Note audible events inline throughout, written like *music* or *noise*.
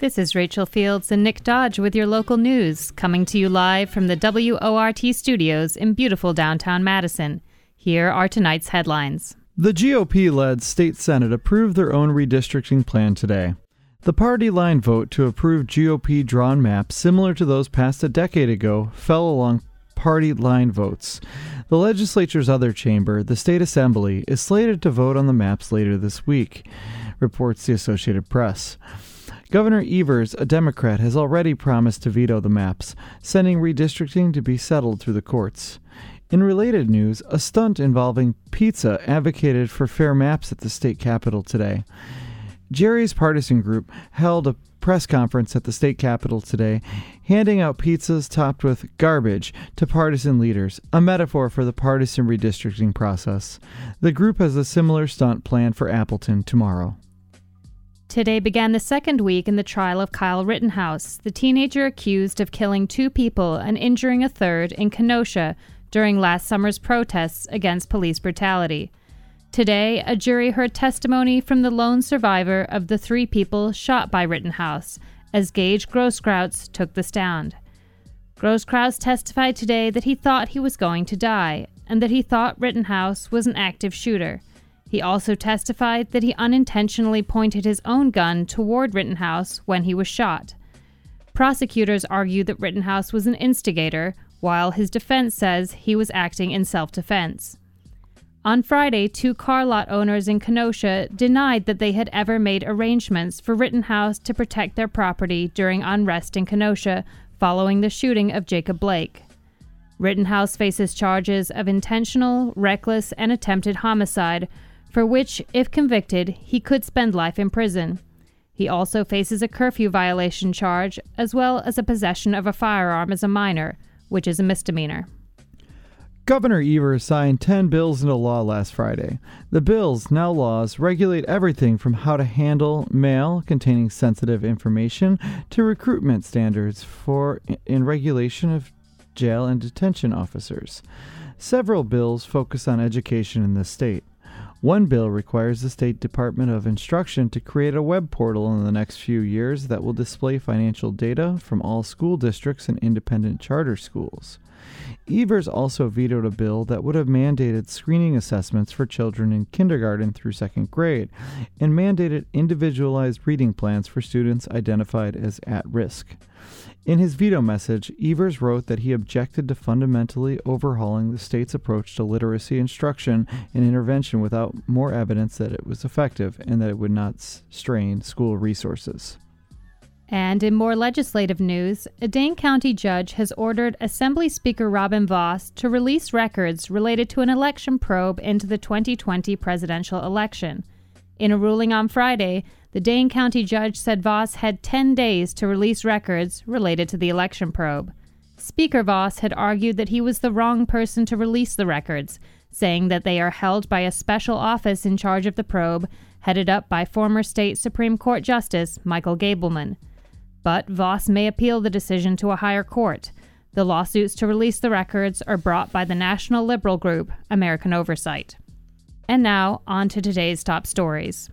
This is Rachel Fields and Nick Dodge with your local news, coming to you live from the WORT studios in beautiful downtown Madison. Here are tonight's headlines. The GOP led state Senate approved their own redistricting plan today. The party line vote to approve GOP drawn maps similar to those passed a decade ago fell along party line votes. The legislature's other chamber, the State Assembly, is slated to vote on the maps later this week, reports the Associated Press. Governor Evers, a Democrat, has already promised to veto the maps, sending redistricting to be settled through the courts. In related news, a stunt involving pizza advocated for fair maps at the state capitol today. Jerry's partisan group held a press conference at the state capitol today, handing out pizzas topped with garbage to partisan leaders, a metaphor for the partisan redistricting process. The group has a similar stunt planned for Appleton tomorrow. Today began the second week in the trial of Kyle Rittenhouse, the teenager accused of killing two people and injuring a third in Kenosha during last summer's protests against police brutality. Today, a jury heard testimony from the lone survivor of the three people shot by Rittenhouse as Gage Grosskreutz took the stand. Grosskreutz testified today that he thought he was going to die and that he thought Rittenhouse was an active shooter. He also testified that he unintentionally pointed his own gun toward Rittenhouse when he was shot. Prosecutors argue that Rittenhouse was an instigator, while his defense says he was acting in self defense. On Friday, two car lot owners in Kenosha denied that they had ever made arrangements for Rittenhouse to protect their property during unrest in Kenosha following the shooting of Jacob Blake. Rittenhouse faces charges of intentional, reckless, and attempted homicide for which, if convicted, he could spend life in prison. He also faces a curfew violation charge, as well as a possession of a firearm as a minor, which is a misdemeanor. Governor Evers signed 10 bills into law last Friday. The bills, now laws, regulate everything from how to handle mail containing sensitive information to recruitment standards for in regulation of jail and detention officers. Several bills focus on education in the state. One bill requires the State Department of Instruction to create a web portal in the next few years that will display financial data from all school districts and independent charter schools. Evers also vetoed a bill that would have mandated screening assessments for children in kindergarten through second grade and mandated individualized reading plans for students identified as at risk. In his veto message, Evers wrote that he objected to fundamentally overhauling the state's approach to literacy instruction and intervention without more evidence that it was effective and that it would not strain school resources. And in more legislative news, a Dane County judge has ordered Assembly Speaker Robin Vos to release records related to an election probe into the 2020 presidential election. In a ruling on Friday, the Dane County judge said Vos had 10 days to release records related to the election probe. Speaker Vos had argued that he was the wrong person to release the records, saying that they are held by a special office in charge of the probe, headed up by former state Supreme Court Justice Michael Gableman. But Vos may appeal the decision to a higher court. The lawsuits to release the records are brought by the national liberal group, American Oversight. And now, on to today's top stories.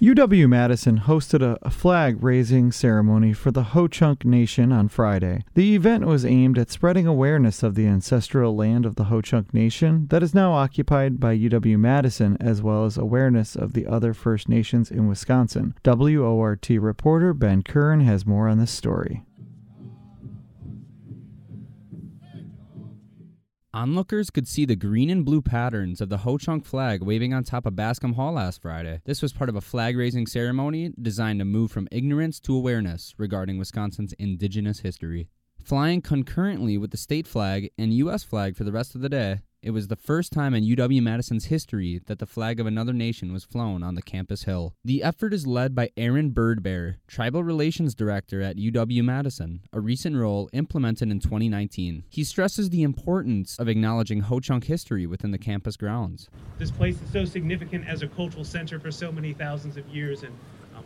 UW Madison hosted a flag raising ceremony for the Ho Chunk Nation on Friday. The event was aimed at spreading awareness of the ancestral land of the Ho Chunk Nation that is now occupied by UW Madison, as well as awareness of the other First Nations in Wisconsin. WORT reporter Ben Kern has more on this story. Onlookers could see the green and blue patterns of the Ho Chunk flag waving on top of Bascom Hall last Friday. This was part of a flag raising ceremony designed to move from ignorance to awareness regarding Wisconsin's indigenous history. Flying concurrently with the state flag and U.S. flag for the rest of the day, it was the first time in UW Madison's history that the flag of another nation was flown on the campus hill. The effort is led by Aaron Birdbear, Tribal Relations Director at UW Madison, a recent role implemented in 2019. He stresses the importance of acknowledging Ho Chunk history within the campus grounds. This place is so significant as a cultural center for so many thousands of years, and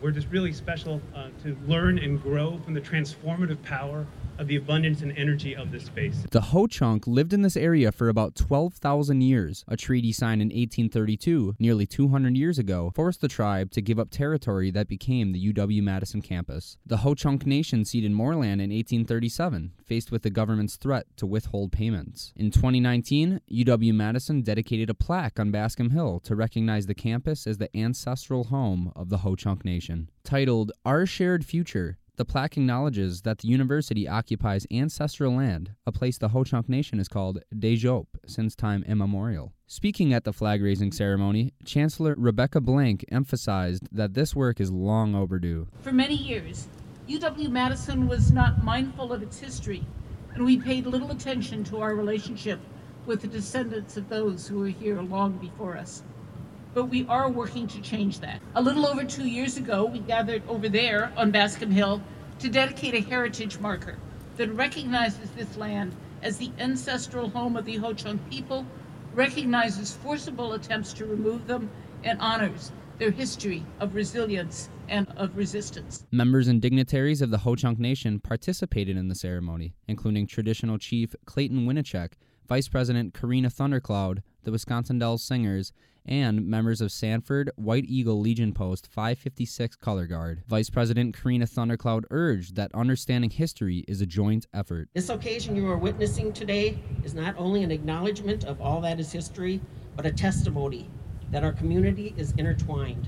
we're just really special uh, to learn and grow from the transformative power of the abundance and energy of this space. The Ho-Chunk lived in this area for about 12,000 years. A treaty signed in 1832, nearly 200 years ago, forced the tribe to give up territory that became the UW-Madison campus. The Ho-Chunk Nation ceded more land in 1837, faced with the government's threat to withhold payments. In 2019, UW-Madison dedicated a plaque on Bascom Hill to recognize the campus as the ancestral home of the Ho-Chunk Nation. Titled Our Shared Future, the plaque acknowledges that the university occupies ancestral land, a place the Ho-Chunk Nation has called Teejop since time immemorial. Speaking at the flag raising ceremony, Chancellor Rebecca Blank emphasized that this work is long overdue. For many years, UW Madison was not mindful of its history, and we paid little attention to our relationship with the descendants of those who were here long before us but we are working to change that. A little over two years ago, we gathered over there on Bascom Hill to dedicate a heritage marker that recognizes this land as the ancestral home of the Ho-Chunk people, recognizes forcible attempts to remove them, and honors their history of resilience and of resistance. Members and dignitaries of the Ho-Chunk Nation participated in the ceremony, including traditional chief Clayton Winneshiek, Vice President Karena Thundercloud, the Wisconsin Dells Singers, and members of Sanford White Eagle Legion Post 556 Color Guard. Vice President Karena Thundercloud urged that understanding history is a joint effort. This occasion you are witnessing today is not only an acknowledgement of all that is history, but a testimony that our community is intertwined.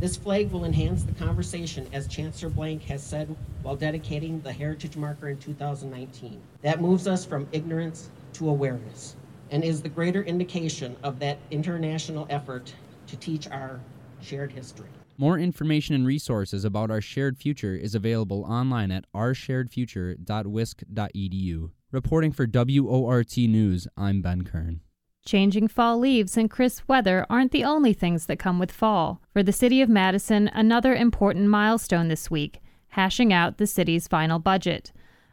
This flag will enhance the conversation, as Chancellor Blank has said while dedicating the Heritage Marker in 2019. That moves us from ignorance to awareness and is the greater indication of that international effort to teach our shared history. More information and resources about our shared future is available online at oursharedfuture.wisc.edu. Reporting for WORT News, I'm Ben Kern. Changing fall leaves and crisp weather aren't the only things that come with fall. For the City of Madison, another important milestone this week hashing out the city's final budget.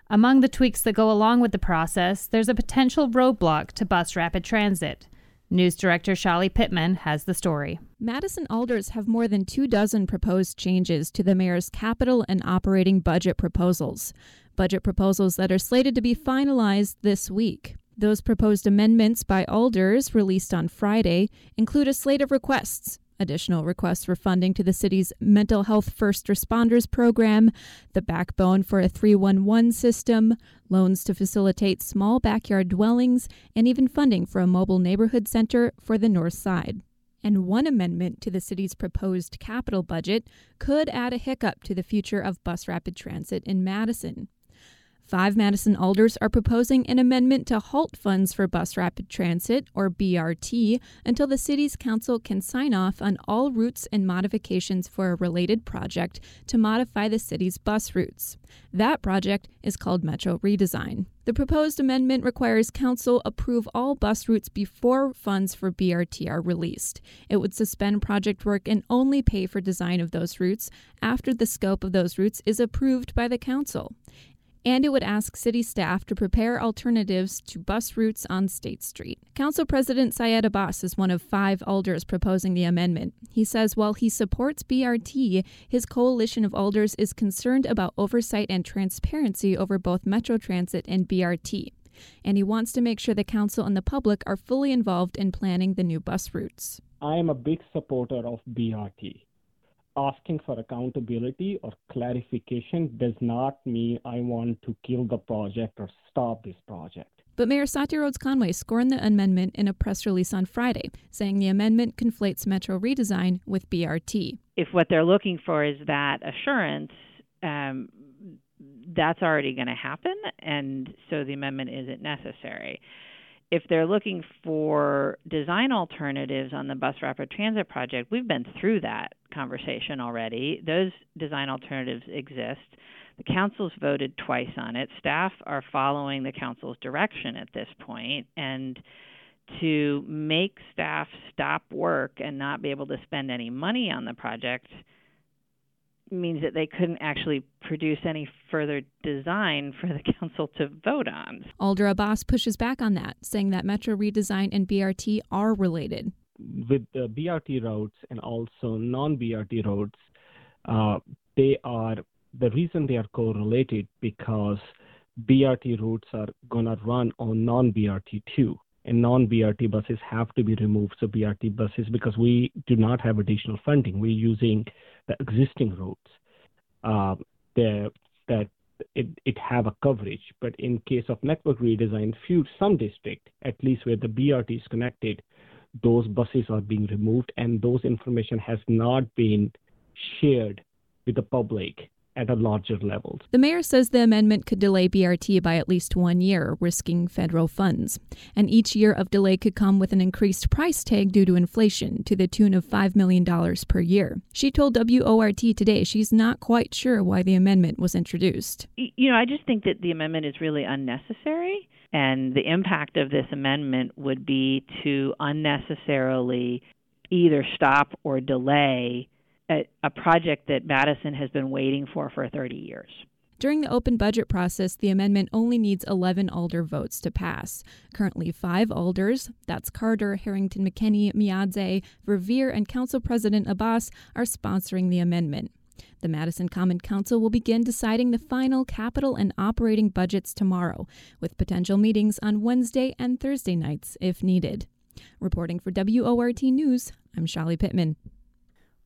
Among the tweaks that go along with the process, there's a potential roadblock to bus rapid transit. News director Chali Pittman has the story. Madison Alders have more than two dozen proposed changes to the mayor's capital and operating budget proposals. Budget proposals that are slated to be finalized this week. Those proposed amendments by Alders, released on Friday, include a slate of requests Additional requests for funding to the city's mental health first responders program, the backbone for a 311 system, loans to facilitate small backyard dwellings, and even funding for a mobile neighborhood center for the north side. And one amendment to the city's proposed capital budget could add a hiccup to the future of bus rapid transit in Madison. Five Madison alders are proposing an amendment to halt funds for Bus Rapid Transit, or BRT, until the city's council can sign off on all routes and modifications for a related project to modify the city's bus routes. That project is called Metro Redesign. The proposed amendment requires council approve all bus routes before funds for BRT are released. It would suspend project work and only pay for design of those routes after the scope of those routes is approved by the council and it would ask city staff to prepare alternatives to bus routes on State Street. Council President Syed Abbas is one of five alders proposing the amendment. He says while he supports BRT, his coalition of alders is concerned about oversight and transparency over both Metro Transit and BRT. And he wants to make sure the council and the public are fully involved in planning the new bus routes. I am a big supporter of BRT asking for accountability or clarification does not mean I want to kill the project or stop this project. But Mayor Satya Rhodes Conway scorned the amendment in a press release on Friday, saying the amendment conflates Metro redesign with BRT. If what they're looking for is that assurance, um, that's already going to happen, and so the amendment isn't necessary if they're looking for design alternatives on the bus rapid transit project, we've been through that conversation already. Those design alternatives exist. The council's voted twice on it. Staff are following the council's direction at this point, and to make staff stop work and not be able to spend any money on the project means that they couldn't actually produce any further design for the *laughs* council to vote on. Alder Abbas pushes back on that, saying that Metro redesign and BRT are related. With the BRT routes and also non BRT routes, Uh, they are the reason they are correlated because BRT routes are to run on non BRT too. And non BRT buses have to be removed. So, BRT buses, because we do not have additional funding, we're using the existing routes uh, the, that it, it have a coverage. But in case of network redesign, few some district, at least where the BRT is connected, those buses are being removed, and those information has not been shared with the public at a larger level. The mayor says the amendment could delay BRT by at least one year, risking federal funds. And each year of delay could come with an increased price tag due to inflation to the tune of $5 million per year. She told WORT today she's not quite sure why the amendment was introduced. You know, I just think that the amendment is really unnecessary. And the impact of this amendment would be to unnecessarily either stop or delay a, a project that Madison has been waiting for for 30 years. During the open budget process, the amendment only needs 11 alder votes to pass. Currently, five alders, that's Carter, Harrington McKinney, Myadze, Verveer, and Council President Abbas, are sponsoring the amendment. The Madison Common Council will begin deciding the final capital and operating budgets tomorrow, with potential meetings on Wednesday and Thursday nights if needed. Reporting for WORT News, I'm Chali Pittman.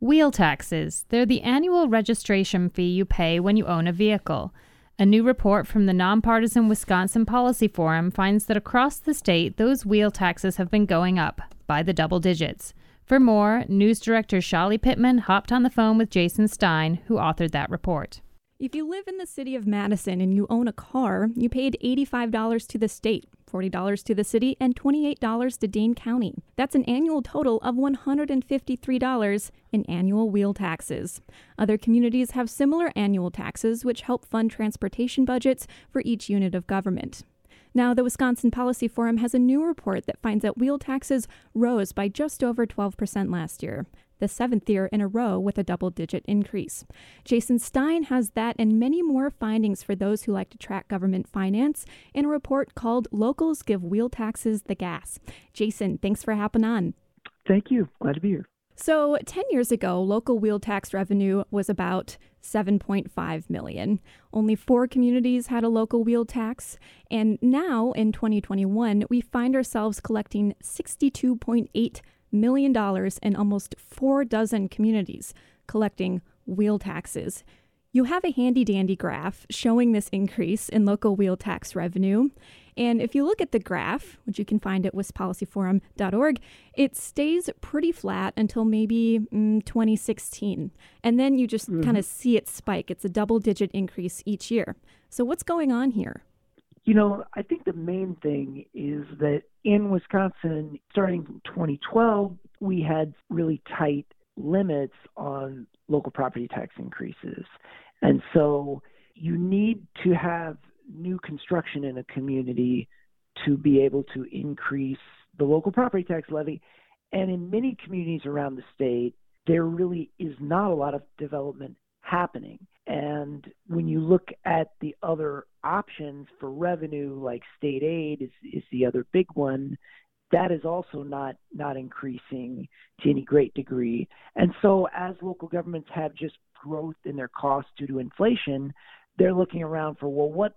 Wheel taxes. They're the annual registration fee you pay when you own a vehicle. A new report from the nonpartisan Wisconsin Policy Forum finds that across the state, those wheel taxes have been going up by the double digits. For more, news director Chali Pittman hopped on the phone with Jason Stein, who authored that report. If you live in the city of Madison and you own a car, you paid $85 to the state, $40 to the city, and $28 to Dane County. That's an annual total of $153 in annual wheel taxes. Other communities have similar annual taxes, which help fund transportation budgets for each unit of government. Now, the Wisconsin Policy Forum has a new report that finds that wheel taxes rose by just over 12% last year the seventh year in a row with a double digit increase. Jason Stein has that and many more findings for those who like to track government finance in a report called Locals Give Wheel Taxes the Gas. Jason, thanks for hopping on. Thank you. Glad to be here. So, 10 years ago, local wheel tax revenue was about 7.5 million. Only 4 communities had a local wheel tax, and now in 2021, we find ourselves collecting 62.8 million dollars in almost four dozen communities collecting wheel taxes. You have a handy dandy graph showing this increase in local wheel tax revenue. And if you look at the graph, which you can find at wispolicyforum.org, it stays pretty flat until maybe mm, 2016. And then you just mm-hmm. kind of see it spike. It's a double digit increase each year. So, what's going on here? You know, I think the main thing is that in Wisconsin, starting from 2012, we had really tight limits on local property tax increases. And so you need to have new construction in a community to be able to increase the local property tax levy. And in many communities around the state, there really is not a lot of development happening. And when you look at the other options for revenue, like state aid is, is the other big one, that is also not not increasing to any great degree. And so as local governments have just growth in their costs due to inflation, they're looking around for well what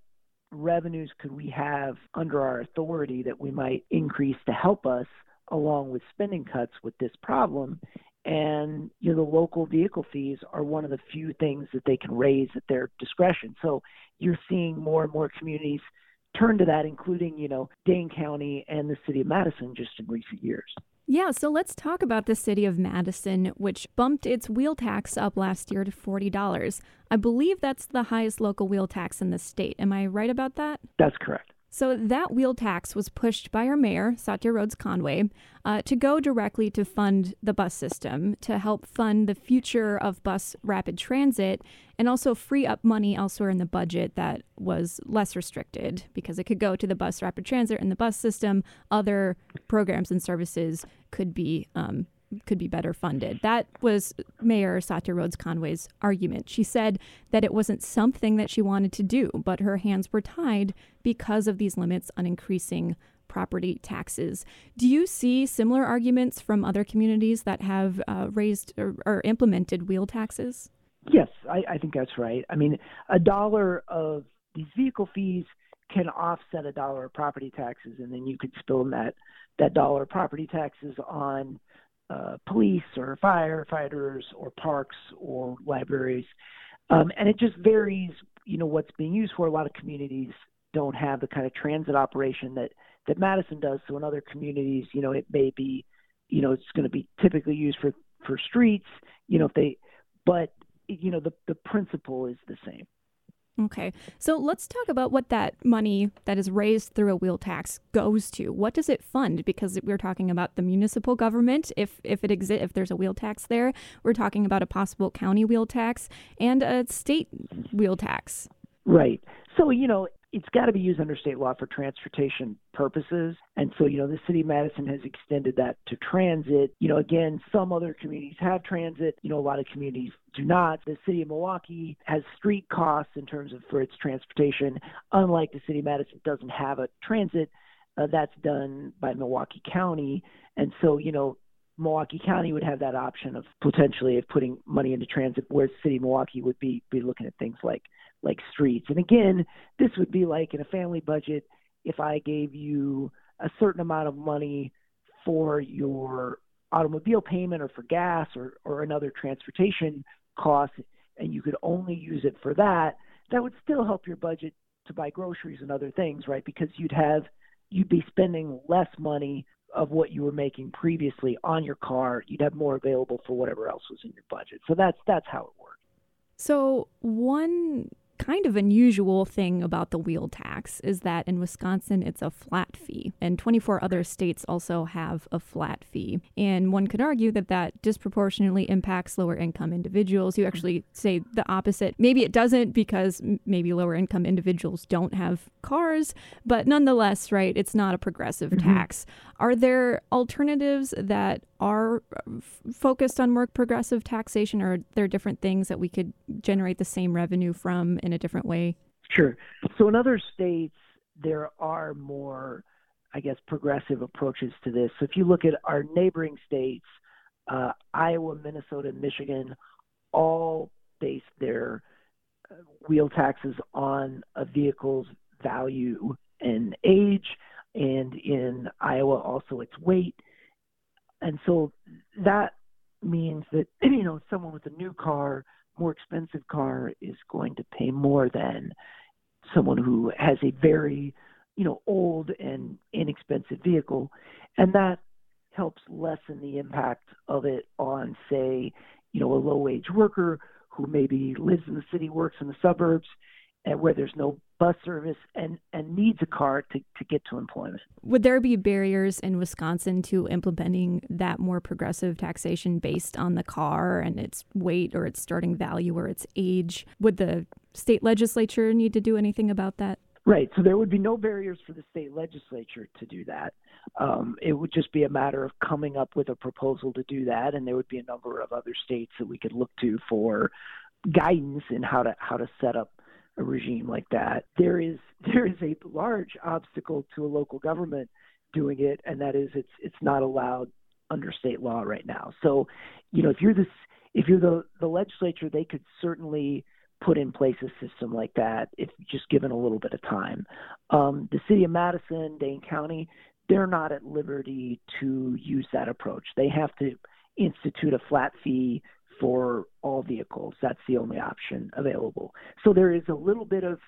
revenues could we have under our authority that we might increase to help us along with spending cuts with this problem and you know the local vehicle fees are one of the few things that they can raise at their discretion. So you're seeing more and more communities turn to that, including you know Dane County and the city of Madison just in recent years. Yeah, so let's talk about the city of Madison, which bumped its wheel tax up last year to $40. I believe that's the highest local wheel tax in the state. Am I right about that? That's correct. So that wheel tax was pushed by our mayor, Satya Rhodes Conway, uh, to go directly to fund the bus system, to help fund the future of bus rapid transit, and also free up money elsewhere in the budget that was less restricted because it could go to the bus rapid transit and the bus system. Other programs and services could be um, could be better funded. That was Mayor Satya Rhodes Conway's argument. She said that it wasn't something that she wanted to do, but her hands were tied because of these limits on increasing property taxes. Do you see similar arguments from other communities that have uh, raised or, or implemented wheel taxes? Yes, I, I think that's right. I mean, a dollar of these vehicle fees can offset a dollar of property taxes, and then you could spill that that dollar of property taxes on uh, police or firefighters or parks or libraries, um, and it just varies. You know what's being used for. A lot of communities don't have the kind of transit operation that that Madison does. So in other communities, you know, it may be, you know, it's going to be typically used for for streets. You know, if they, but you know, the the principle is the same. Okay. So let's talk about what that money that is raised through a wheel tax goes to. What does it fund? Because we're talking about the municipal government if if it exists if there's a wheel tax there. We're talking about a possible county wheel tax and a state wheel tax. Right. So, you know, it's got to be used under state law for transportation purposes. And so, you know, the city of Madison has extended that to transit. You know, again, some other communities have transit, you know, a lot of communities do not. The city of Milwaukee has street costs in terms of for its transportation, unlike the city of Madison doesn't have a transit. Uh, that's done by Milwaukee County. And so, you know, Milwaukee County would have that option of potentially of putting money into transit, whereas the City of Milwaukee would be be looking at things like like streets. And again, this would be like in a family budget if I gave you a certain amount of money for your automobile payment or for gas or, or another transportation cost and you could only use it for that, that would still help your budget to buy groceries and other things, right? Because you'd have you'd be spending less money of what you were making previously on your car. You'd have more available for whatever else was in your budget. So that's that's how it works. So one kind of unusual thing about the wheel tax is that in Wisconsin it's a flat fee, and 24 other states also have a flat fee. And one could argue that that disproportionately impacts lower income individuals. You actually say the opposite. Maybe it doesn't because maybe lower income individuals don't have cars, but nonetheless, right, it's not a progressive mm-hmm. tax. Are there alternatives that are f- focused on more progressive taxation, or are there different things that we could generate the same revenue from in a different way? Sure. So in other states, there are more, I guess, progressive approaches to this. So if you look at our neighboring states, uh, Iowa, Minnesota, Michigan, all base their uh, wheel taxes on a vehicle's value and age and in Iowa also its weight. And so that means that *clears throat* you know someone with a new car, more expensive car is going to pay more than someone who has a very you know old and inexpensive vehicle. And that helps lessen the impact of it on say you know a low wage worker who maybe lives in the city works in the suburbs and where there's no bus service and, and needs a car to, to get to employment. Would there be barriers in Wisconsin to implementing that more progressive taxation based on the car and its weight or its starting value or its age? Would the state legislature need to do anything about that? Right. So there would be no barriers for the state legislature to do that. Um, it would just be a matter of coming up with a proposal to do that, and there would be a number of other states that we could look to for guidance in how to how to set up a regime like that. There is *laughs* there is a large obstacle to a local government doing it, and that is it's it's not allowed under state law right now. So, you know, if you're this if you're the the legislature, they could certainly put in place a system like that if just given a little bit of time. Um, the city of Madison, Dane County, they're not at liberty to use that approach. They have to institute a flat fee for all vehicles. That's the only option available. So there is a little bit of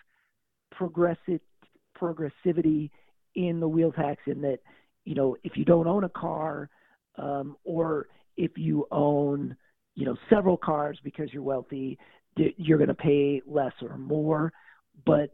progressive progressivity in the wheel tax in that, you know, if you don't own a car, um, or if you own, you know, several cars because you're wealthy, you're going to pay less or more. But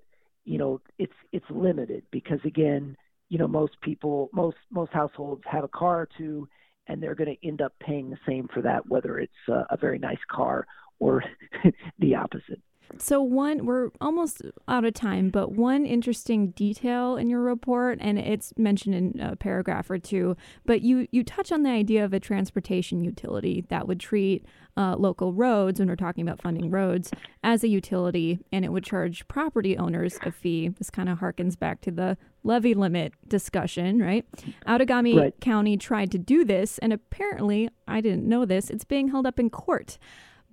you know, it's it's limited because again, you know, most people, most most households have a car or two, and they're going to end up paying the same for that, whether it's a, a very nice car or *laughs* the opposite. So, one, we're almost out of time, but one interesting detail in your report, and it's mentioned in a paragraph or two, but you, you touch on the idea of a transportation utility that would treat uh, local roads, when we're talking about funding roads, as a utility, and it would charge property owners a fee. This kind of harkens back to the levy limit discussion, right? Outagamie right. County tried to do this, and apparently, I didn't know this, it's being held up in court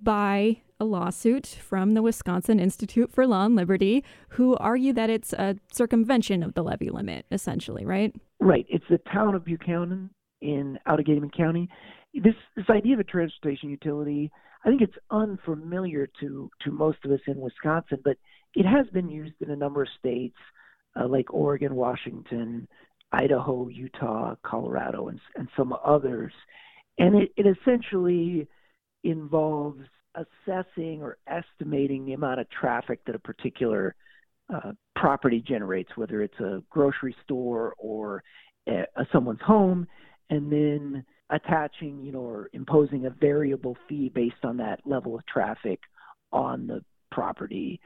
by a lawsuit from the Wisconsin Institute for Law and Liberty, who argue that it's a circumvention of the levy limit, essentially, right? Right. It's the town of Buchanan in Outagamie County. This this idea of a transportation utility, I think it's unfamiliar to to most of us in Wisconsin, but it has been used in a number of states uh, like Oregon, Washington, Idaho, Utah, Colorado, and, and some others. And it, it essentially involves assessing or estimating the amount of traffic that a particular uh, property generates, whether it's a grocery store or a, a, someone's home, and then attaching, you know, or imposing a variable fee based on that level of traffic on the property.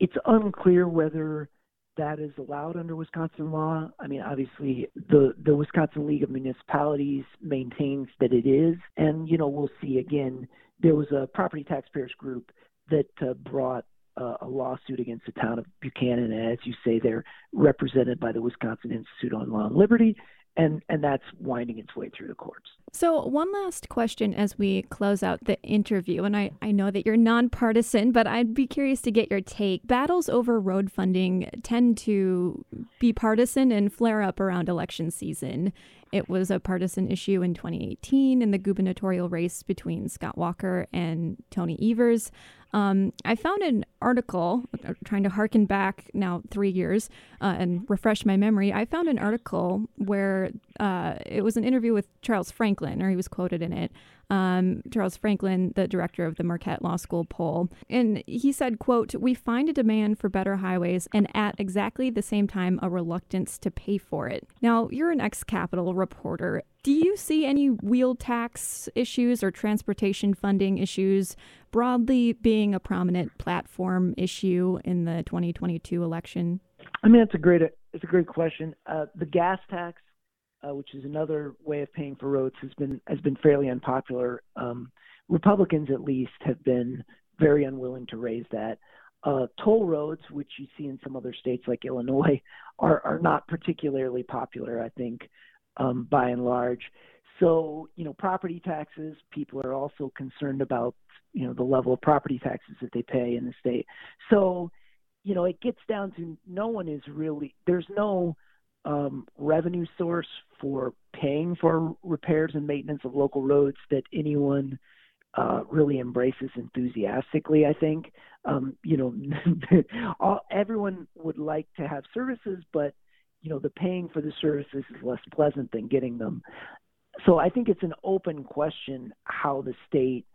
It's unclear whether that is allowed under Wisconsin law. I mean, obviously, the the Wisconsin League of Municipalities maintains that it is, and you know, we'll see again. There was a property taxpayers group that uh, brought uh, a lawsuit against the town of Buchanan, and as you say, they're represented by the Wisconsin Institute on Law and Liberty, and and that's winding its way through the courts. So one last question as we close out the interview, and I, I know that you're nonpartisan, but I'd be curious to get your take. Battles over road funding tend to be partisan and flare up around election season. It was a partisan issue in 2018 in the gubernatorial race between Scott Walker and Tony Evers. Um, I found an article, uh, trying to harken back now three years uh, and refresh my memory. I found an article where uh, it was an interview with Charles Franklin, or he was quoted in it, um, Charles Franklin, the director of the Marquette Law School poll. And he said, quote, we find a demand for better highways and at exactly the same time a reluctance to pay for it. Now, you're an ex-capital reporter. Do you see any wheel tax issues or transportation funding issues broadly being a prominent platform issue in the 2022 election? I mean, it's a great it's a great question. Uh, the gas tax uh, which is another way of paying for roads, has been has been fairly unpopular. Um, Republicans, at least, have been very unwilling to raise that. Uh, toll roads, which you see in some other states like Illinois, *laughs* are are not particularly popular. I think, um, by and large. So, you know, property taxes, people are also concerned about, you know, the level of property taxes that they pay in the state. So, you know, it gets down to no one is really, there's no um, revenue source for paying for repairs and maintenance of local roads that anyone uh, really embraces enthusiastically. I think um, you know *laughs* all, everyone would like to have services, but you know the paying for the services is less pleasant than getting them. So I think it's an open question how the state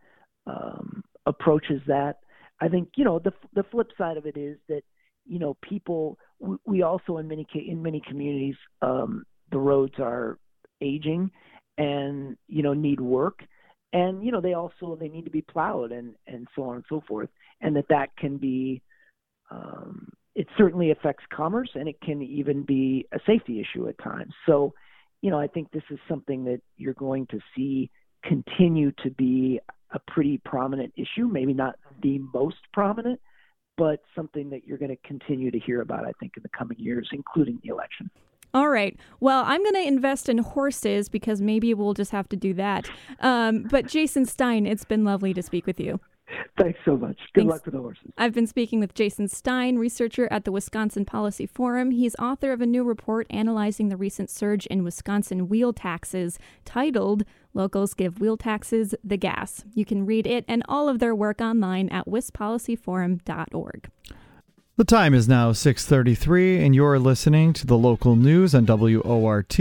um, approaches that. I think you know the the flip side of it is that you know people we also in many in many communities um, the roads are aging and you know need work and you know they also they need to be plowed and and so on and so forth and that that can be um, it certainly affects commerce and it can even be a safety issue at times so you know i think this is something that you're going to see continue to be a pretty prominent issue maybe not the most prominent but something that you're going to continue to hear about, I think, in the coming years, including the election. All right. Well, I'm going to invest in horses because maybe we'll just have to do that. Um, but Jason Stein, it's been lovely to speak with you. *laughs* Thanks so much. Good Thanks. luck with the horses. I've been speaking with Jason Stein, researcher at the Wisconsin Policy Forum. He's author of a new report analyzing the recent surge in Wisconsin wheel taxes titled Locals Give Wheel Taxes the Gas. You can read it and all of their work online at wispolicyforum.org. The time is now 6:33 and you're listening to the local news on WORT.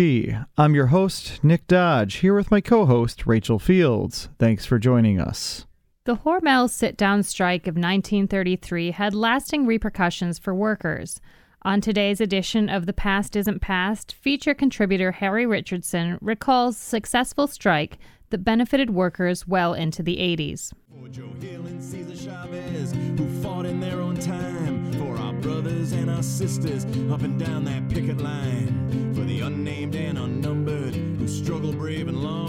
I'm your host, Nick Dodge, here with my co-host Rachel Fields. Thanks for joining us. The Hormel sit down strike of 1933 had lasting repercussions for workers. On today's edition of The Past Isn't Past, feature contributor Harry Richardson recalls a successful strike that benefited workers well into the 80s. For Joe Hill and Cesar Chavez, who fought in their own time, for our brothers and our sisters up and down that picket line, for the unnamed and unnumbered who struggle brave and long,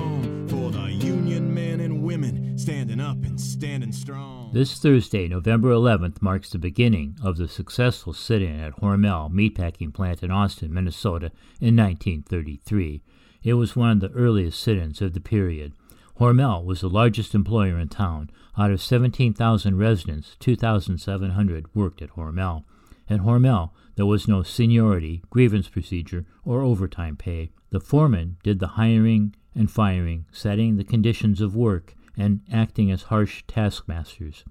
This Thursday, November 11th, marks the beginning of the successful sit in at Hormel meatpacking plant in Austin, Minnesota in 1933. It was one of the earliest sit ins of the period. Hormel was the largest employer in town. Out of 17,000 residents, 2,700 worked at Hormel. At Hormel, there was no seniority, grievance procedure, or overtime pay. The foreman did the hiring and firing, setting the conditions of work, and acting as harsh taskmasters.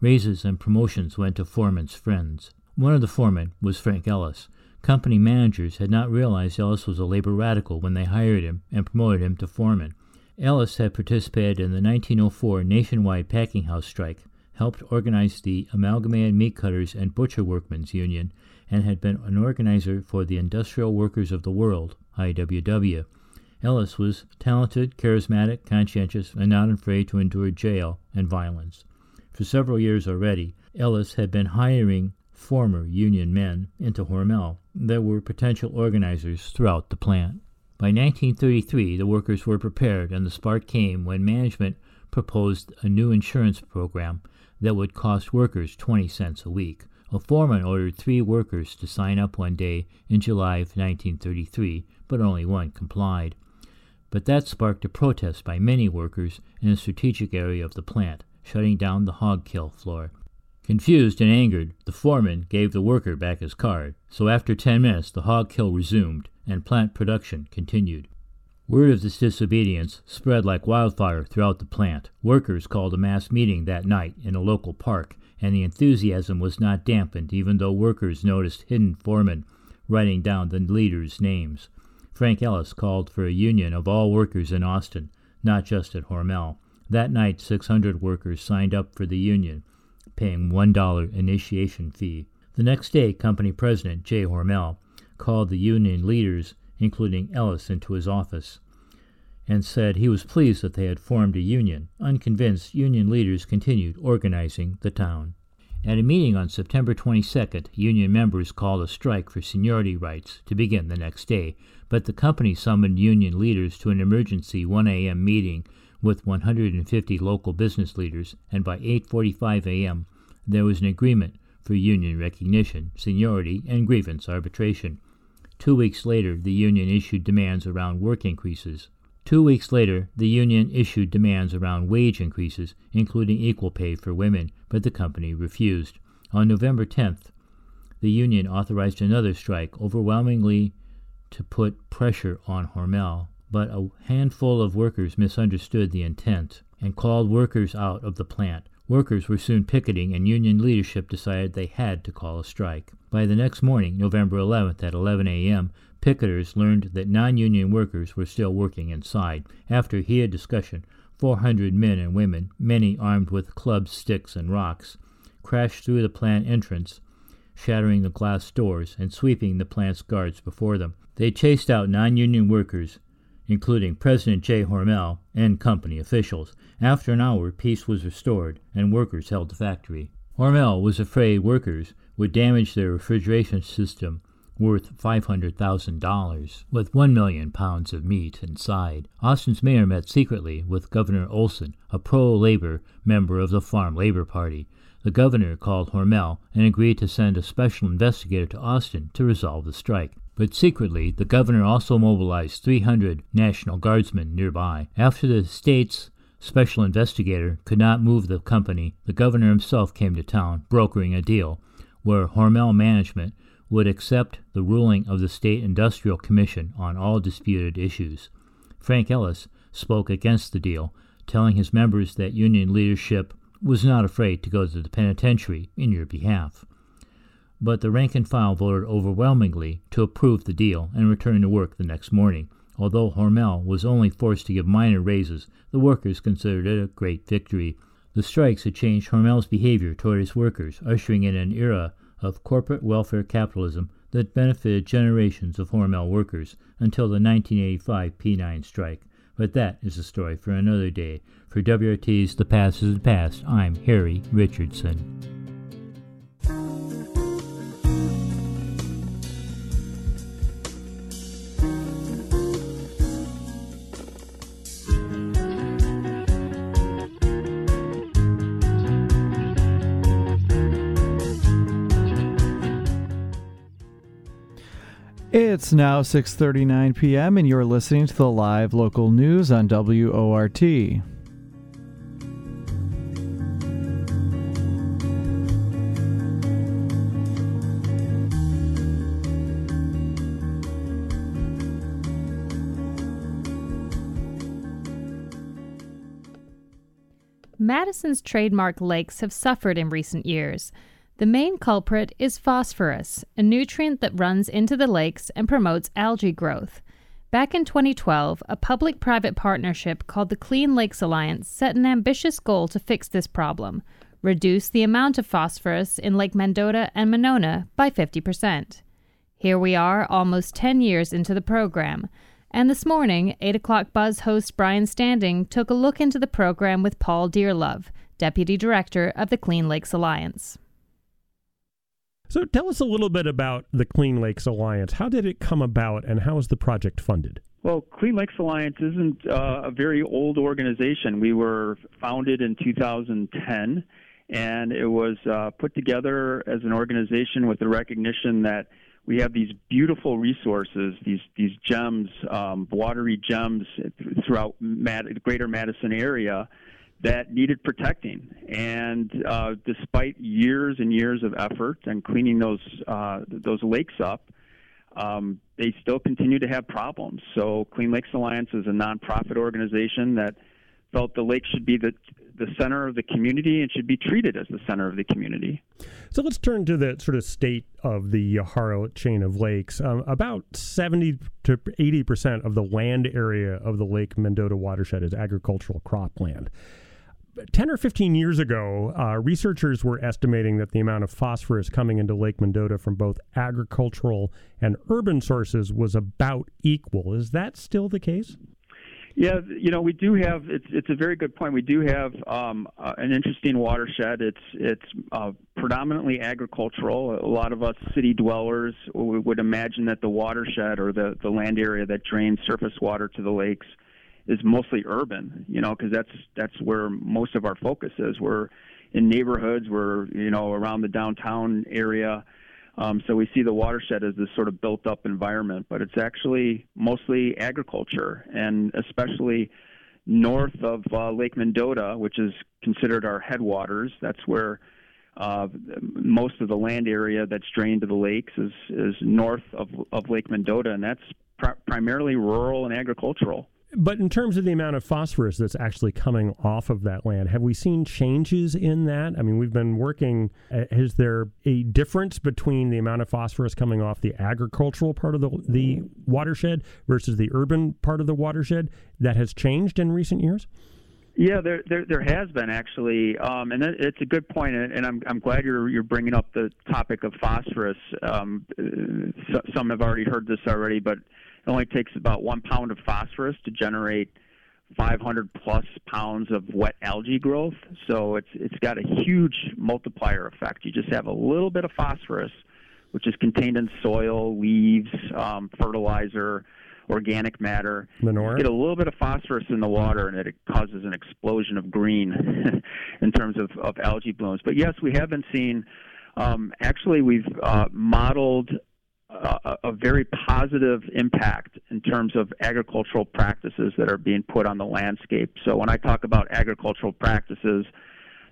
Raises and promotions went to foreman's friends. One of the foremen was Frank Ellis. Company managers had not realized Ellis was a labor radical when they hired him and promoted him to foreman. Ellis had participated in the 1904 nationwide packing house strike, helped organize the Amalgamated Meat Cutters and Butcher Workmen's Union, and had been an organizer for the Industrial Workers of the World, IWW. Ellis was talented, charismatic, conscientious, and not afraid to endure jail and violence. For several years already, Ellis had been hiring former Union men into Hormel that were potential organizers throughout the plant. By 1933, the workers were prepared, and the spark came when management proposed a new insurance program that would cost workers 20 cents a week. A foreman ordered three workers to sign up one day in July of 1933, but only one complied. But that sparked a protest by many workers in a strategic area of the plant, shutting down the hog kill floor. Confused and angered, the foreman gave the worker back his card, so after ten minutes the hog kill resumed and plant production continued. Word of this disobedience spread like wildfire throughout the plant. Workers called a mass meeting that night in a local park, and the enthusiasm was not dampened even though workers noticed hidden foremen writing down the leaders' names. Frank Ellis called for a union of all workers in Austin, not just at Hormel. That night, 600 workers signed up for the union paying $1 initiation fee. The next day, company president Jay Hormel called the union leaders, including Ellis, into his office and said he was pleased that they had formed a union. Unconvinced, union leaders continued organizing the town. At a meeting on September 22nd, union members called a strike for seniority rights to begin the next day, but the company summoned union leaders to an emergency 1 a.m. meeting with 150 local business leaders, and by 8:45 a.m. there was an agreement for union recognition, seniority, and grievance arbitration. Two weeks later, the union issued demands around work increases. Two weeks later, the union issued demands around wage increases, including equal pay for women, but the company refused. On November 10th, the union authorized another strike, overwhelmingly to put pressure on Hormel but a handful of workers misunderstood the intent and called workers out of the plant. Workers were soon picketing, and union leadership decided they had to call a strike. By the next morning, November 11th at 11 a.m., picketers learned that non union workers were still working inside. After heated discussion, 400 men and women, many armed with clubs, sticks, and rocks, crashed through the plant entrance, shattering the glass doors and sweeping the plant's guards before them. They chased out non union workers including President J. Hormel and company officials. After an hour, peace was restored and workers held the factory. Hormel was afraid workers would damage their refrigeration system worth $500,000 with 1 million pounds of meat inside. Austin's mayor met secretly with Governor Olson, a pro labor member of the Farm Labor Party. The governor called Hormel and agreed to send a special investigator to Austin to resolve the strike. But secretly, the governor also mobilized 300 National Guardsmen nearby. After the state's special investigator could not move the company, the governor himself came to town, brokering a deal where Hormel management would accept the ruling of the State Industrial Commission on all disputed issues. Frank Ellis spoke against the deal, telling his members that union leadership was not afraid to go to the penitentiary in your behalf but the rank and file voted overwhelmingly to approve the deal and return to work the next morning. Although Hormel was only forced to give minor raises, the workers considered it a great victory. The strikes had changed Hormel's behavior toward his workers, ushering in an era of corporate welfare capitalism that benefited generations of Hormel workers until the 1985 P9 strike. But that is a story for another day. For WRT's The Past is the Past, I'm Harry Richardson. It's now 6:39 p.m. and you're listening to the live local news on WORT. Madison's trademark lakes have suffered in recent years. The main culprit is phosphorus, a nutrient that runs into the lakes and promotes algae growth. Back in 2012, a public private partnership called the Clean Lakes Alliance set an ambitious goal to fix this problem reduce the amount of phosphorus in Lake Mendota and Monona by 50%. Here we are, almost 10 years into the program. And this morning, 8 o'clock Buzz host Brian Standing took a look into the program with Paul Dearlove, Deputy Director of the Clean Lakes Alliance. So tell us a little bit about the Clean Lakes Alliance. How did it come about and how is the project funded? Well, Clean Lakes Alliance isn't uh, a very old organization. We were founded in 2010, and it was uh, put together as an organization with the recognition that we have these beautiful resources, these these gems, um, watery gems throughout Mad- the greater Madison area that needed protecting. And uh, despite years and years of effort and cleaning those uh, those lakes up, um, they still continue to have problems. So Clean Lakes Alliance is a nonprofit organization that felt the lake should be the the center of the community and should be treated as the center of the community. So let's turn to the sort of state of the Yahara chain of lakes. Um, about 70 to 80 percent of the land area of the Lake Mendota watershed is agricultural cropland. 10 or 15 years ago, uh, researchers were estimating that the amount of phosphorus coming into Lake Mendota from both agricultural and urban sources was about equal. Is that still the case? Yeah, you know, we do have. It's it's a very good point. We do have um, uh, an interesting watershed. It's it's uh, predominantly agricultural. A lot of us city dwellers would imagine that the watershed or the the land area that drains surface water to the lakes is mostly urban. You know, because that's that's where most of our focus is. We're in neighborhoods. We're you know around the downtown area. Um, so we see the watershed as this sort of built up environment, but it's actually mostly agriculture, and especially north of uh, Lake Mendota, which is considered our headwaters. That's where uh, most of the land area that's drained to the lakes is, is north of, of Lake Mendota, and that's pr- primarily rural and agricultural. But in terms of the amount of phosphorus that's actually coming off of that land, have we seen changes in that? I mean, we've been working. Uh, is there a difference between the amount of phosphorus coming off the agricultural part of the, the watershed versus the urban part of the watershed that has changed in recent years? Yeah, there there, there has been actually, um, and it's a good point, and I'm I'm glad you're you're bringing up the topic of phosphorus. Um, uh, some have already heard this already, but it only takes about one pound of phosphorus to generate 500 plus pounds of wet algae growth. So it's it's got a huge multiplier effect. You just have a little bit of phosphorus, which is contained in soil, leaves, um, fertilizer, organic matter. Manure. Get a little bit of phosphorus in the water, and it causes an explosion of green *laughs* in terms of, of algae blooms. But yes, we have been seeing. Um, actually, we've uh, modeled a, very positive impact in terms of agricultural practices that are being put on the landscape. So when I talk about agricultural practices,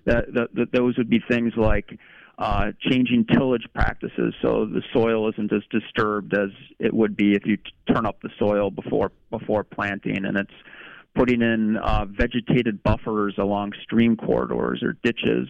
that, that, that those would be things like uh, changing tillage practices so the soil isn't as disturbed as it would be if you t- turn up the soil before before planting, and it's putting in uh, vegetated buffers along stream corridors or ditches.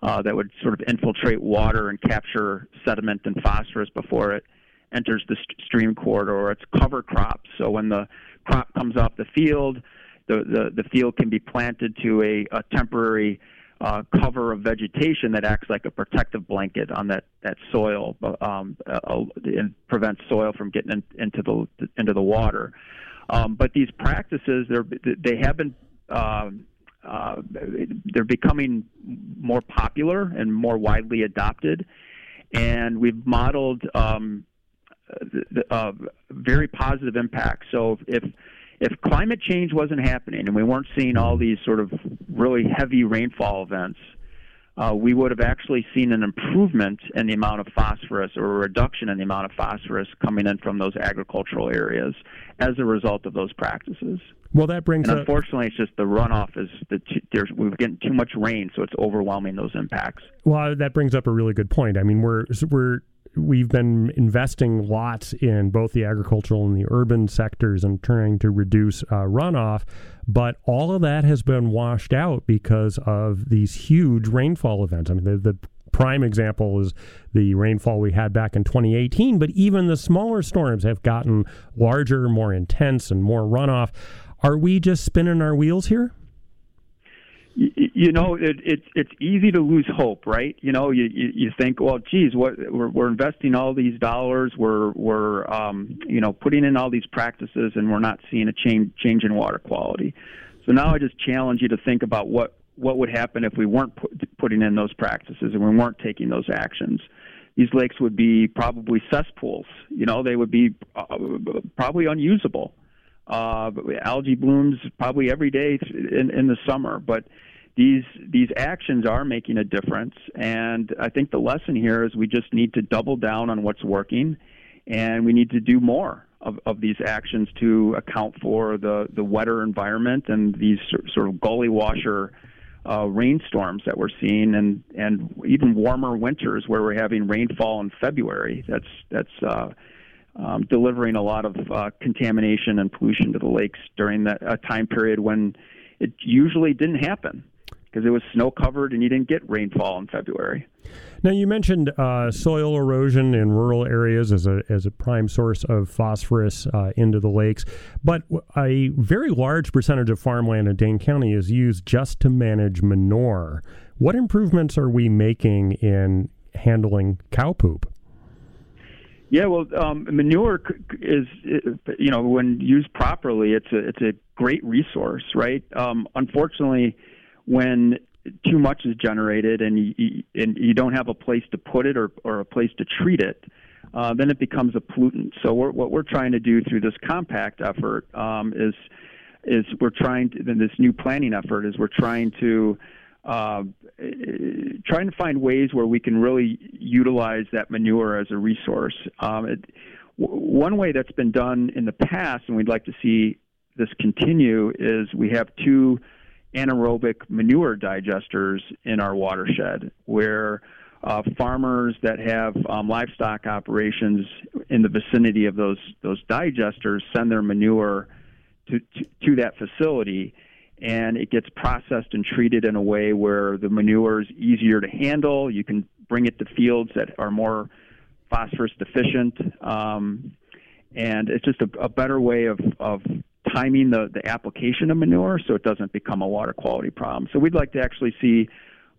Uh, that would sort of infiltrate water and capture sediment and phosphorus before it enters the st- stream corridor. It's cover crops. So when the crop comes off the field, the, the, the field can be planted to a, a temporary uh, cover of vegetation that acts like a protective blanket on that, that soil um, uh, and prevents soil from getting in, into the into the water. Um, but these practices, they're, they have been uh, uh, they're becoming more popular and more widely adopted. And we've modeled um, uh, very positive impact. So if if climate change wasn't happening and we weren't seeing all these sort of really heavy rainfall events, uh, we would have actually seen an improvement in the amount of phosphorus or a reduction in the amount of phosphorus coming in from those agricultural areas as a result of those practices. Well, that brings and up. unfortunately, it's just the runoff is the t- there's we're getting too much rain, so it's overwhelming those impacts. Well, that brings up a really good point. I mean, we're we're we've been investing lots in both the agricultural and the urban sectors and trying to reduce uh, runoff, but all of that has been washed out because of these huge rainfall events. I mean, the, the prime example is the rainfall we had back in 2018, but even the smaller storms have gotten larger, more intense, and more runoff. Are we just spinning our wheels here? You, know, it, it, it's easy to lose hope, right? You know, you, you, you think, well, geez, what we're, we're investing all these dollars, we're we're um, you know putting in all these practices, and we're not seeing a change change in water quality. So now I just challenge you to think about what what would happen if we weren't put, putting in those practices and we weren't taking those actions. These lakes would be probably cesspools. You know, they would be uh, probably unusable. Uh, algae blooms probably every day in, in the summer, but these these actions are making a difference and i think the lesson here is we just need to double down on what's working and we need to do more of, of these actions to account for the, the wetter environment and these sort of gully washer uh, rainstorms that we're seeing and, and even warmer winters where we're having rainfall in February. That's, that's uh, um, delivering a lot of uh, contamination and pollution to the lakes during that a time period when it usually didn't happen because it was snow covered and you didn't get rainfall in February. Now you mentioned uh, soil erosion in rural areas as a as a prime source of phosphorus uh, into the lakes, but a very large percentage of farmland in Dane County is used just to manage manure. What improvements are we making in handling cow poop? Yeah, well, um, manure is, you know, when used properly, it's a it's a great resource, right? Um, unfortunately, when too much is generated and you, and you don't have a place to put it or, or a place to treat it, uh, then it becomes a pollutant. So we're, what we're trying to do through this compact effort um, is is we're trying to this new planning effort is we're trying to uh, trying to find ways where we can really utilize that manure as a resource. Um, it, w- one way that's been done in the past, and we'd like to see this continue, is we have two anaerobic manure digesters in our watershed where uh, farmers that have um, livestock operations in the vicinity of those those digesters send their manure to, to, to that facility and it gets processed and treated in a way where the manure is easier to handle. You can bring it to fields that are more phosphorus deficient, um, and it's just a, a better way of, of timing the, the application of manure so it doesn't become a water quality problem. So we'd like to actually see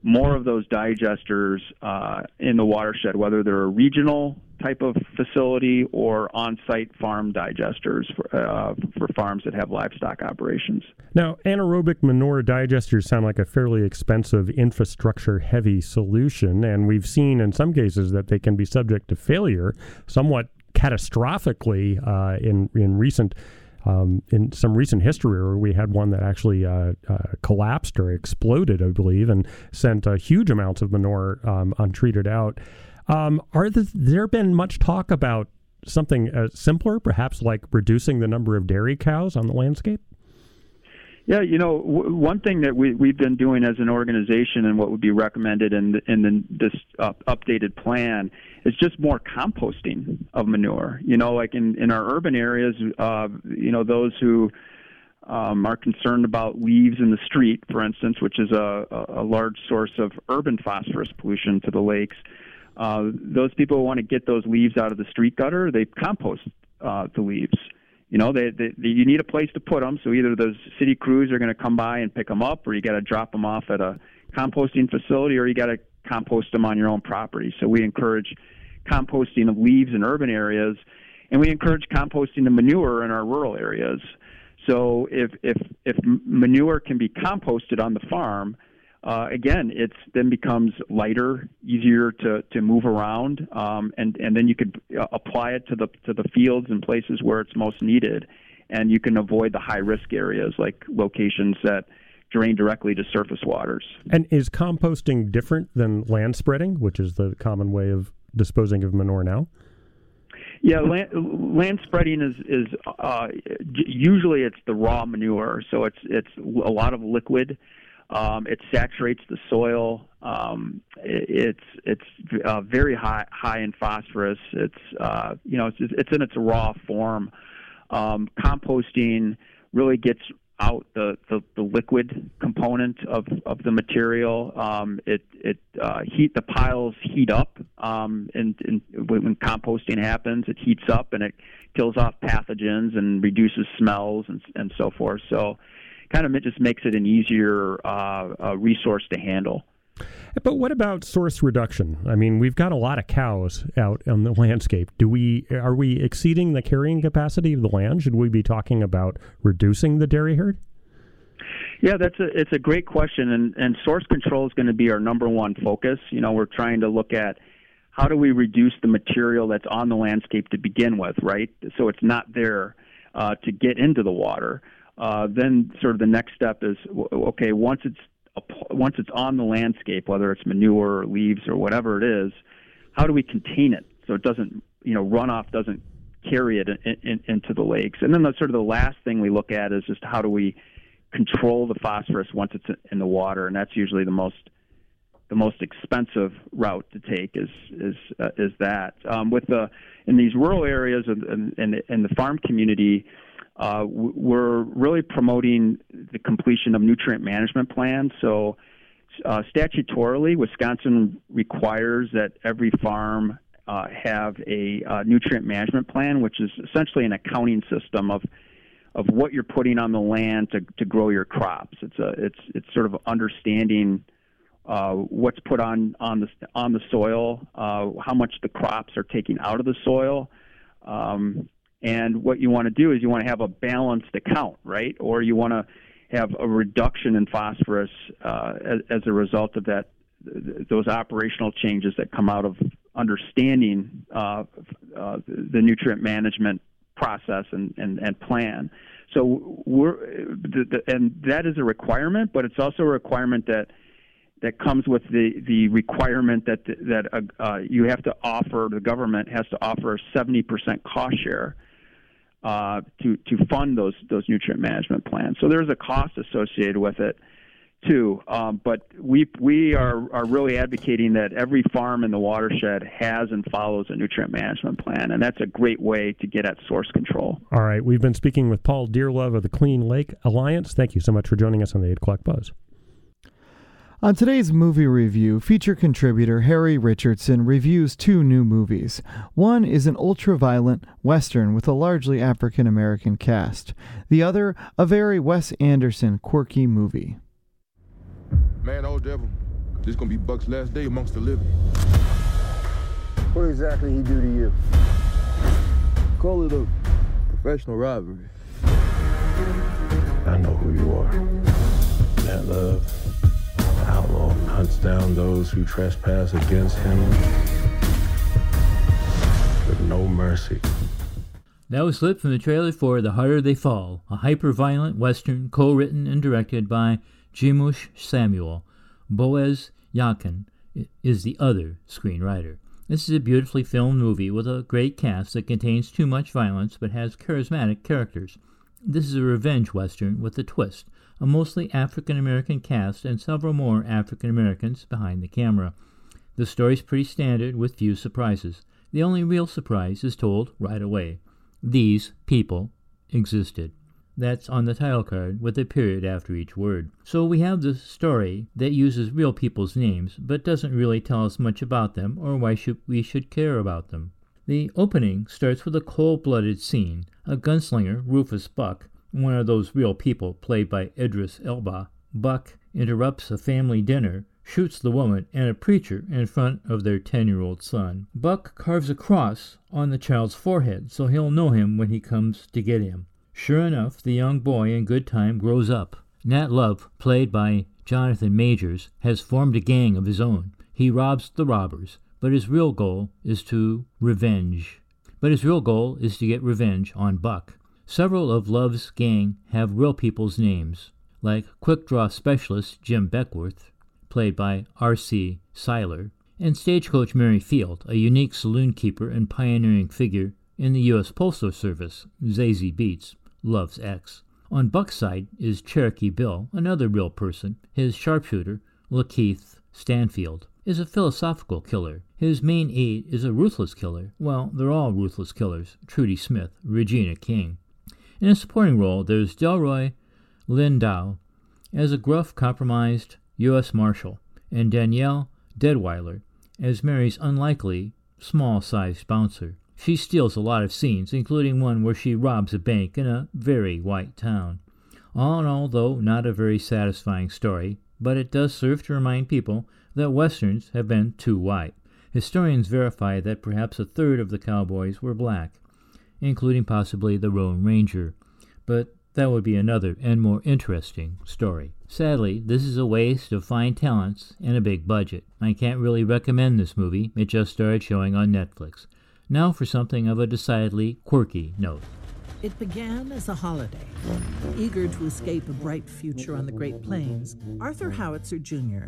more of those digesters uh, in the watershed, whether they're a regional type of facility or on-site farm digesters for, uh, for farms that have livestock operations. Now, anaerobic manure digesters sound like a fairly expensive infrastructure-heavy solution, and we've seen in some cases that they can be subject to failure somewhat catastrophically uh, in in recent um, in some recent history where we had one that actually uh, uh, collapsed or exploded, I believe, and sent huge amounts of manure um, untreated out. Um, are the, there been much talk about something uh, simpler, perhaps like reducing the number of dairy cows on the landscape? Yeah, you know, w- one thing that we, we've been doing as an organization and what would be recommended in, the, in the, this uh, updated plan is just more composting of manure. You know, like in, in our urban areas, uh, you know, those who um, are concerned about leaves in the street, for instance, which is a, a large source of urban phosphorus pollution to the lakes. Uh, those people who want to get those leaves out of the street gutter. They compost uh, the leaves you know, they, they, they, you need a place to put them. So either those city crews are going to come by and pick them up, or you got to drop them off at a composting facility, or you got to compost them on your own property. So we encourage composting of leaves in urban areas, and we encourage composting of manure in our rural areas. So if if if manure can be composted on the farm, uh, again, it then becomes lighter, easier to, to move around, um, and and then you could uh, apply it to the to the fields and places where it's most needed, and you can avoid the high risk areas like locations that drain directly to surface waters. And is composting different than land spreading, which is the common way of disposing of manure now? Yeah, land, land spreading is is uh, usually it's the raw manure, so it's it's a lot of liquid. Um, it saturates the soil. Um, it, it's it's uh, very high high in phosphorus. It's uh, you know it's it's in its raw form. Um, composting really gets out the, the, the, liquid component of, of the material. Um, it it uh, heat the piles heat up, um, and, and, when composting happens, it heats up and it kills off pathogens and reduces smells and and so forth. So, kind of it just makes it an easier uh, uh, resource to handle. But what about source reduction? I mean, we've got a lot of cows out on the landscape. Do we are we exceeding the carrying capacity of the land? Should we be talking about reducing the dairy herd? Yeah, that's a it's a great question, and and source control is going to be our number one focus. You know, we're trying to look at how do we reduce the material that's on the landscape to begin with, right? So it's not there uh, to get into the water. Uh, then, sort of the next step is okay. Once it's once it's on the landscape, whether it's manure or leaves or whatever it is, how do we contain it so it doesn't, you know, runoff doesn't carry it in, in, into the lakes? And then the sort of the last thing we look at is just how do we control the phosphorus once it's in the water, and that's usually the most the most expensive route to take is is uh, is that um, with the in these rural areas and in, in the farm community uh, we're really promoting the completion of nutrient management plans. So, uh, statutorily, Wisconsin requires that every farm uh, have a uh, nutrient management plan, which is essentially an accounting system of of what you're putting on the land to, to grow your crops. It's a it's it's sort of understanding uh, what's put on on the on the soil, uh, how much the crops are taking out of the soil. Um, and what you want to do is you want to have a balanced account, right? Or you want to have a reduction in phosphorus uh, as, as, a result of that, those operational changes that come out of understanding uh, uh, the nutrient management process and, and, and plan. So we're, the, the, and that is a requirement, but it's also a requirement that that comes with the, the requirement that that uh, uh, you have to offer the government has to offer a 70% cost share uh, to to fund those those nutrient management plans. So there's a cost associated with it too. Um, but we we are are really advocating that every farm in the watershed has and follows a nutrient management plan, and that's a great way to get at source control. All right, we've been speaking with Paul Dearlove of the Clean Lake Alliance. Thank you so much for joining us on the Eight O'clock Buzz. On today's movie review, feature contributor Harry Richardson reviews two new movies. One is an ultra violent Western with a largely African American cast, the other, a very Wes Anderson quirky movie. Man, old devil, this gonna be Buck's last day amongst the living. What exactly he do to you? Call it a professional robbery. I know who you are. That love outlaw hunts down those who trespass against him with no mercy. That was clip from the trailer for The Harder They Fall, a hyper-violent western co-written and directed by Jeymes Samuel. Boaz Yakin is the other screenwriter. This is a beautifully filmed movie with a great cast that contains too much violence but has charismatic characters. This is a revenge western with a twist, a mostly African American cast, and several more African Americans behind the camera. The story's pretty standard with few surprises. The only real surprise is told right away. These people existed. That's on the title card with a period after each word. So we have the story that uses real people's names but doesn't really tell us much about them or why should we should care about them. The opening starts with a cold blooded scene. A gunslinger, Rufus Buck, one of those real people played by Idris Elba, Buck interrupts a family dinner, shoots the woman and a preacher in front of their 10 year old son. Buck carves a cross on the child's forehead so he'll know him when he comes to get him. Sure enough, the young boy in good time grows up. Nat Love, played by Jonathan Majors, has formed a gang of his own. He robs the robbers, but his real goal is to revenge. But his real goal is to get revenge on Buck. Several of Love's gang have real people's names. like quick draw specialist Jim Beckwourth, played by R.C. Cyler, and stagecoach Mary Field, a unique saloon keeper and pioneering figure in the U.S. Postal Service, Zazie Beetz, Love's ex. On Buck's side is Cherokee Bill, another real person. His sharpshooter, LaKeith Stanfield, is a philosophical killer. His main aide is a ruthless killer. Well, they're all ruthless killers. Trudy Smith, Regina King. In a supporting role, there's Delroy Lindo as a gruff, compromised U.S. Marshal, and Danielle Deadwyler as Mary's unlikely, small sized bouncer. She steals a lot of scenes, including one where she robs a bank in a very white town. All in all, though, not a very satisfying story, but it does serve to remind people that westerns have been too white. Historians verify that perhaps a third of the cowboys were black, including possibly the Lone Ranger, but that would be another and more interesting story. Sadly, this is a waste of fine talents and a big budget. I can't really recommend this movie, it just started showing on Netflix. Now for something of a decidedly quirky note. It began as a holiday. Eager to escape a bright future on the Great Plains, Arthur Howitzer Jr.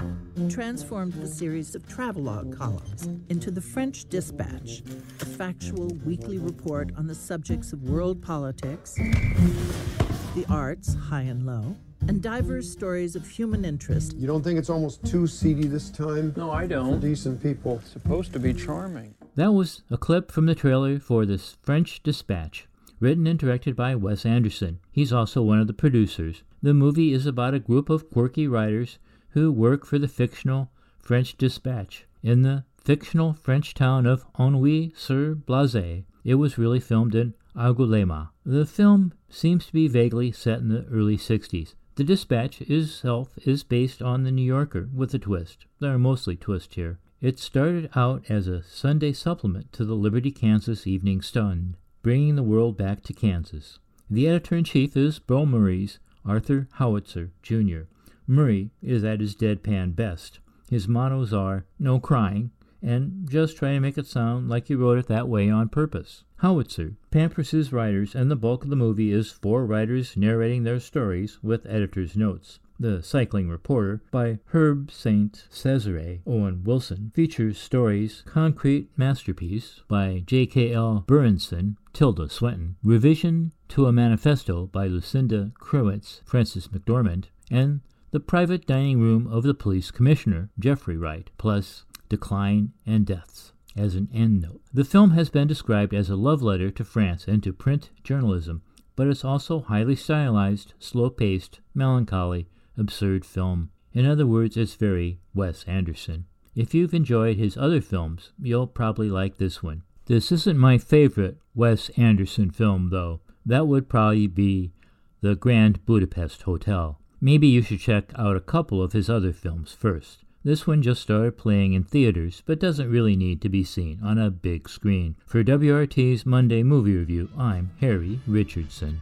transformed the series of travelogue columns into the French Dispatch, a factual weekly report on the subjects of world politics, the arts, high and low, and diverse stories of human interest. You don't think it's almost too seedy this time? No, I don't. For decent people. It's supposed to be charming. That was a clip from the trailer for the French Dispatch, written and directed by Wes Anderson. He's also one of the producers. The movie is about a group of quirky writers who work for the fictional French Dispatch in the fictional French town of Ennui-sur-Blaise. It was really filmed in Angoulême. The film seems to be vaguely set in the early 60s. The Dispatch itself is based on The New Yorker with a twist. There are mostly twists here. It started out as a Sunday supplement to the Liberty, Kansas Evening Sun, bringing the world back to Kansas. The editor in chief is Bill Murray's Arthur Howitzer, Jr. Murray is at his deadpan best. His mottos are no crying and just try to make it sound like he wrote it that way on purpose. Howitzer pampers his writers, and the bulk of the movie is four writers narrating their stories with editor's notes. The Cycling Reporter by Herbsaint Sazerac Owen Wilson features stories Concrete Masterpiece by J.K.L. Berenson, Tilda Swinton, Revision to a Manifesto by Lucinda Krementz, Frances McDormand, and The Private Dining Room of the Police Commissioner, Jeffrey Wright, plus Decline and Deaths as an endnote. The film has been described as a love letter to France and to print journalism, but it's also highly stylized, slow paced, melancholy, absurd film. In other words, it's very Wes Anderson. If you've enjoyed his other films, you'll probably like this one. This isn't my favorite Wes Anderson film, though. That would probably be The Grand Budapest Hotel. Maybe you should check out a couple of his other films first. This one just started playing in theaters, but doesn't really need to be seen on a big screen. For WORT's Monday Movie Review, I'm Harry Richardson.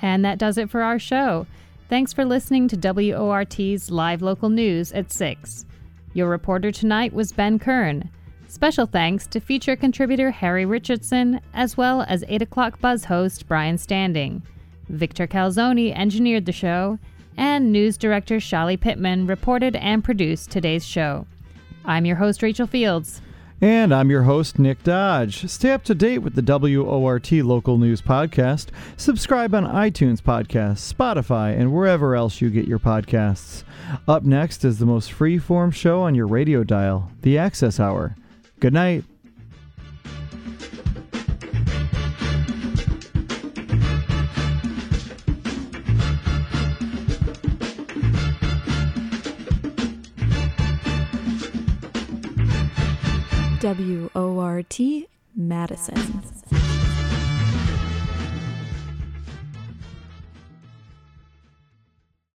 And that does it for our show. Thanks for listening to WORT's live local news at 6. Your reporter tonight was Ben Kern. Special thanks to feature contributor Harry Richardson, as well as 8 o'clock buzz host Brian Standing. Victor Calzoni engineered the show, and news director Chali Pittman reported and produced today's show. I'm your host, Rachel Fields. And I'm your host, Nick Dodge. Stay up to date with the WORT Local News Podcast. Subscribe on iTunes Podcasts, Spotify, and wherever else you get your podcasts. Up next is the most free form show on your radio dial, The Access Hour. Good night. WORT Madison.